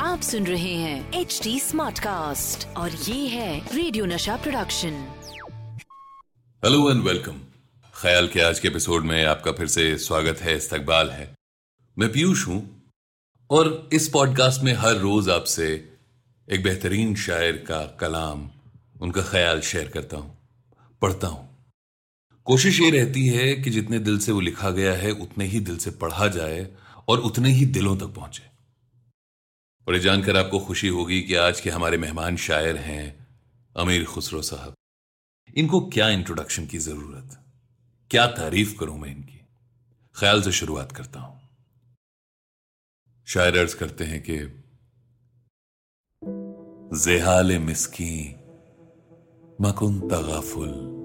आप सुन रहे हैं एच डी स्मार्ट कास्ट और ये है radio Nasha production hello and welcome ख्याल के आज के एपिसोड में आपका फिर से स्वागत है इस्तकबाल है। मैं पीयूष हूँ और इस पॉडकास्ट में हर रोज आपसे एक बेहतरीन शायर का कलाम उनका ख्याल शेयर करता हूँ पढ़ता हूँ। कोशिश ये रहती है कि जितने दिल से वो लिखा गया है, उतने ही दिल से पढ़ा जाए और उतने ही दिलों तक पहुँचे। और ये जानकर आपको खुशी होगी कि आज के हमारे मेहमान शायर हैं अमीर खुसरो साहब। इनको क्या इंट्रोडक्शन की ज़रूरत? क्या तारीफ़ करूँ मैं इनकी? ख्याल से शुरुआत करता हूँ। शायर अर्ज़ करते हैं कि, जेहाल मिसकी मकुन तगाफुल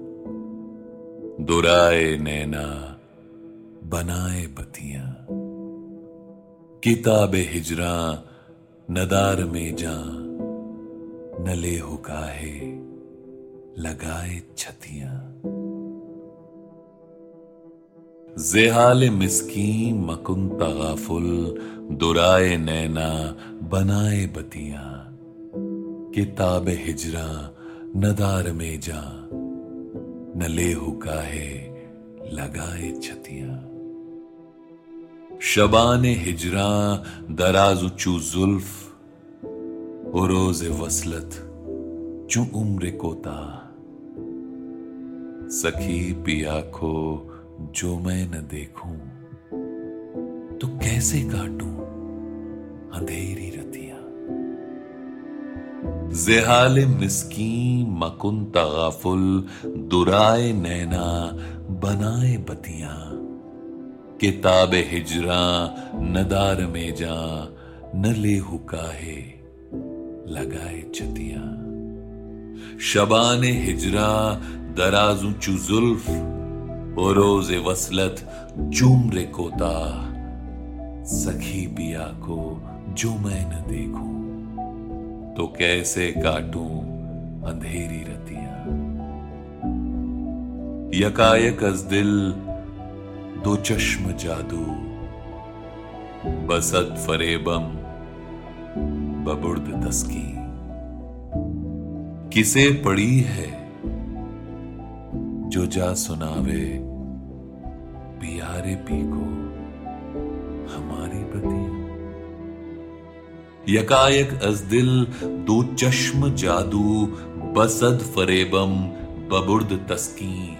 दुराए नैना, बनाए बतियाँ। किताब हिजरा, नदार में जा। नले हुकाहे लगाए छतियाँ। जेहाल मिसकी मकुन तगाफुल, दुराए नैना, बनाए बतियाँ। किताब हिजरा, नदार में जा। नले हुकाहे लगाए छतिया। शबान हिजरा दराज चू जुल्फ रोज वसलत चू उम्र कोता। सखी पिया खो जो मैं न देखूँ तो कैसे काटूं? अंधेरी जेहाल मिसकी मकुन तगाफुल, दुराए नैना, बनाए बतिया। किताब हिजरा, नदार में जा न ले हुकाहे लगाए चतिया। शबान हिजरा, दराजू चू जुल्फ रोज वसलत चूमरे कोता, सखी पिया को जो मैं न देखूँ। तो कैसे काटूं अंधेरी रतिया? यकायक अज दिल, दो चश्म जादू। बसत फरेबम, बबुर्द तस्की। किसे पड़ी है जो जा सुनावे पियारे पी को हमारी बतिया? यकायक अज दिल, दो चश्म जादू, बसद फरेबम, बबुर्द तस्की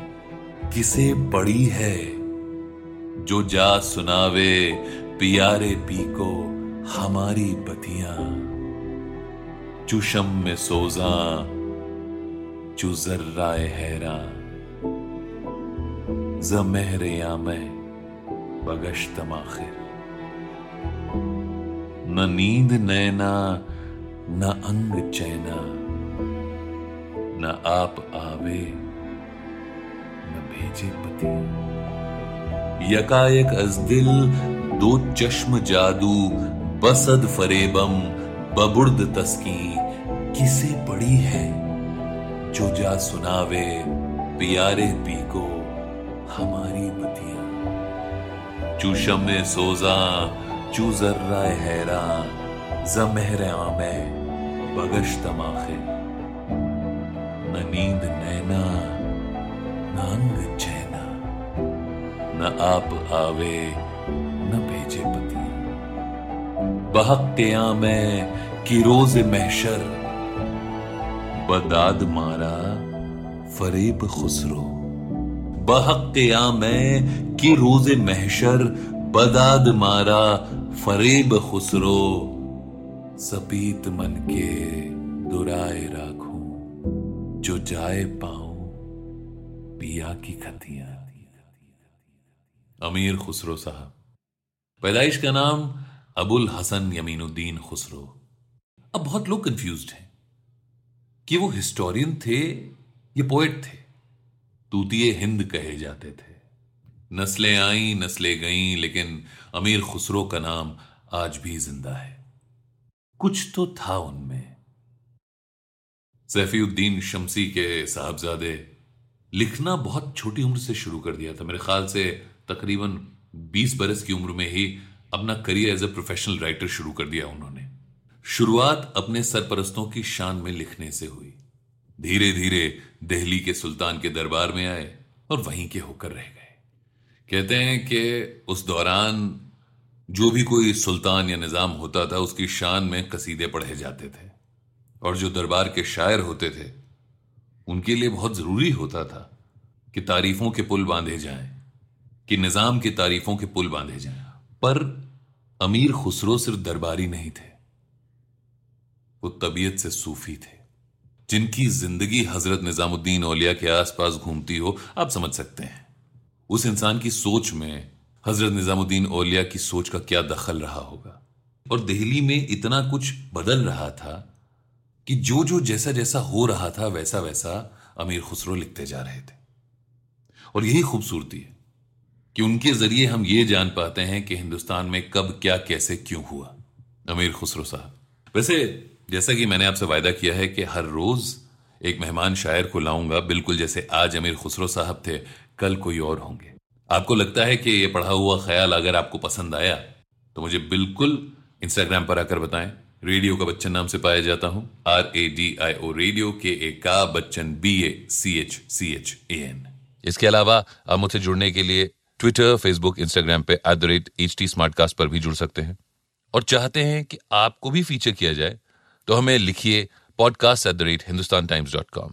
किसे पड़ी है जो जा सुनावे, पियारे पी को हमारी बतियाँ चुशम में सोजा, चु जर्राए हैरा। जमहर मैं बगश्तम आखिर न नींद नैना न अंग चैना न आप आवे न भेजे पतिया यकायक अज दिल दो चश्म जादू बसद फरेबम बबुर्द तस्की किसे पड़ी है जो जा सुनावे प्यारे पी को हमारी बतिया चूशम सोजा चू जर्रा हैरा जमहर आमे बगश तमाखे न नींद नैना, न अंग चैना। न आप आवे, न भेजे पतिया बहक क्या मैं कि रोज महशर। बदाद मारा, फरेब खुसरो। बहक क्या मैं कि रोज महशर। बदाद मारा फरेब खुसरो सपीत मन के दुराए राखूं, जो जाए पाऊँ पिया की खतियाँ। अमीर खुसरो साहब, पैदाइश का नाम अबुल हसन यमीनुद्दीन खुसरो। अब बहुत लोग कंफ्यूज हैं कि वो हिस्टोरियन थे ये पोएट थे। तूतिए हिंद कहे जाते थे। नस्लें आई, नस्लें गईं, लेकिन अमीर खुसरो का नाम आज भी ज़िंदा है। कुछ तो था उनमें। सैफीउद्दीन शमसी के साहबजादे लिखना बहुत छोटी उम्र से शुरू कर दिया था। मेरे ख्याल से तकरीबन 20 बरस की उम्र में ही अपना career as a professional writer शुरू कर दिया उन्होंने। शुरुआत अपने सरपरस्तों की शान में लिखने से हुई। धीरे धीरे दिल्ली के सुल्तान के दरबार में आए और वहीं के होकर रह गए। कहते हैं कि उस दौरान जो भी कोई सुल्तान या निज़ाम होता था, उसकी शान में कसीदे पढ़े जाते थे। और जो दरबार के शायर होते थे, उनके लिए बहुत ज़रूरी होता था कि तारीफों के पुल बांधे जाएँ, कि निज़ाम की तारीफों के पुल बांधे जाएँ। पर अमीर खुसरो सिर्फ़ दरबारी नहीं थे, वो तबीयत से सूफी थे, जिनकी ज़िंदगी हज़रत निजामुद्दीन औलिया के आसपास घूमती हो, आप समझ सकते हैं। उस इंसान की सोच में हज़रत निजामुद्दीन औलिया की सोच का क्या दखल रहा होगा? और दिल्ली में इतना कुछ बदल रहा था कि जो जो जैसा जैसा हो रहा था वैसा वैसा अमीर खुसरो लिखते जा रहे थे। और यही खूबसूरती है कि उनके ज़रिए हम ये जान पाते हैं कि हिंदुस्तान में कब क्या, कैसे, क्यों हुआ, अमीर खुसरो साहब। वैसे, जैसा कि मैंने आपसे वायदा किया है कि हर रोज एक मेहमान शायर को लाऊँगा, बिल्कुल जैसे आज अमीर खुसरो साहब थे कल कोई और होंगे। आपको लगता है कि यह पढ़ा हुआ ख्याल अगर आपको पसंद आया तो मुझे बिल्कुल इंस्टाग्राम पर आकर बताएँ। रेडियो का बच्चन नाम से पाया जाता हूँ। R A D I O radio के ए का Bachchan B A C H C H A N इसके अलावा आप मुझसे जुड़ने के लिए ट्विटर फेसबुक इंस्टाग्राम पे at the rate H T पर भी जुड़ सकते हैं। और चाहते हैं कि आपको भी फीचर किया जाए तो हमें लिखिए podcast at the rate Hindustan Times dot com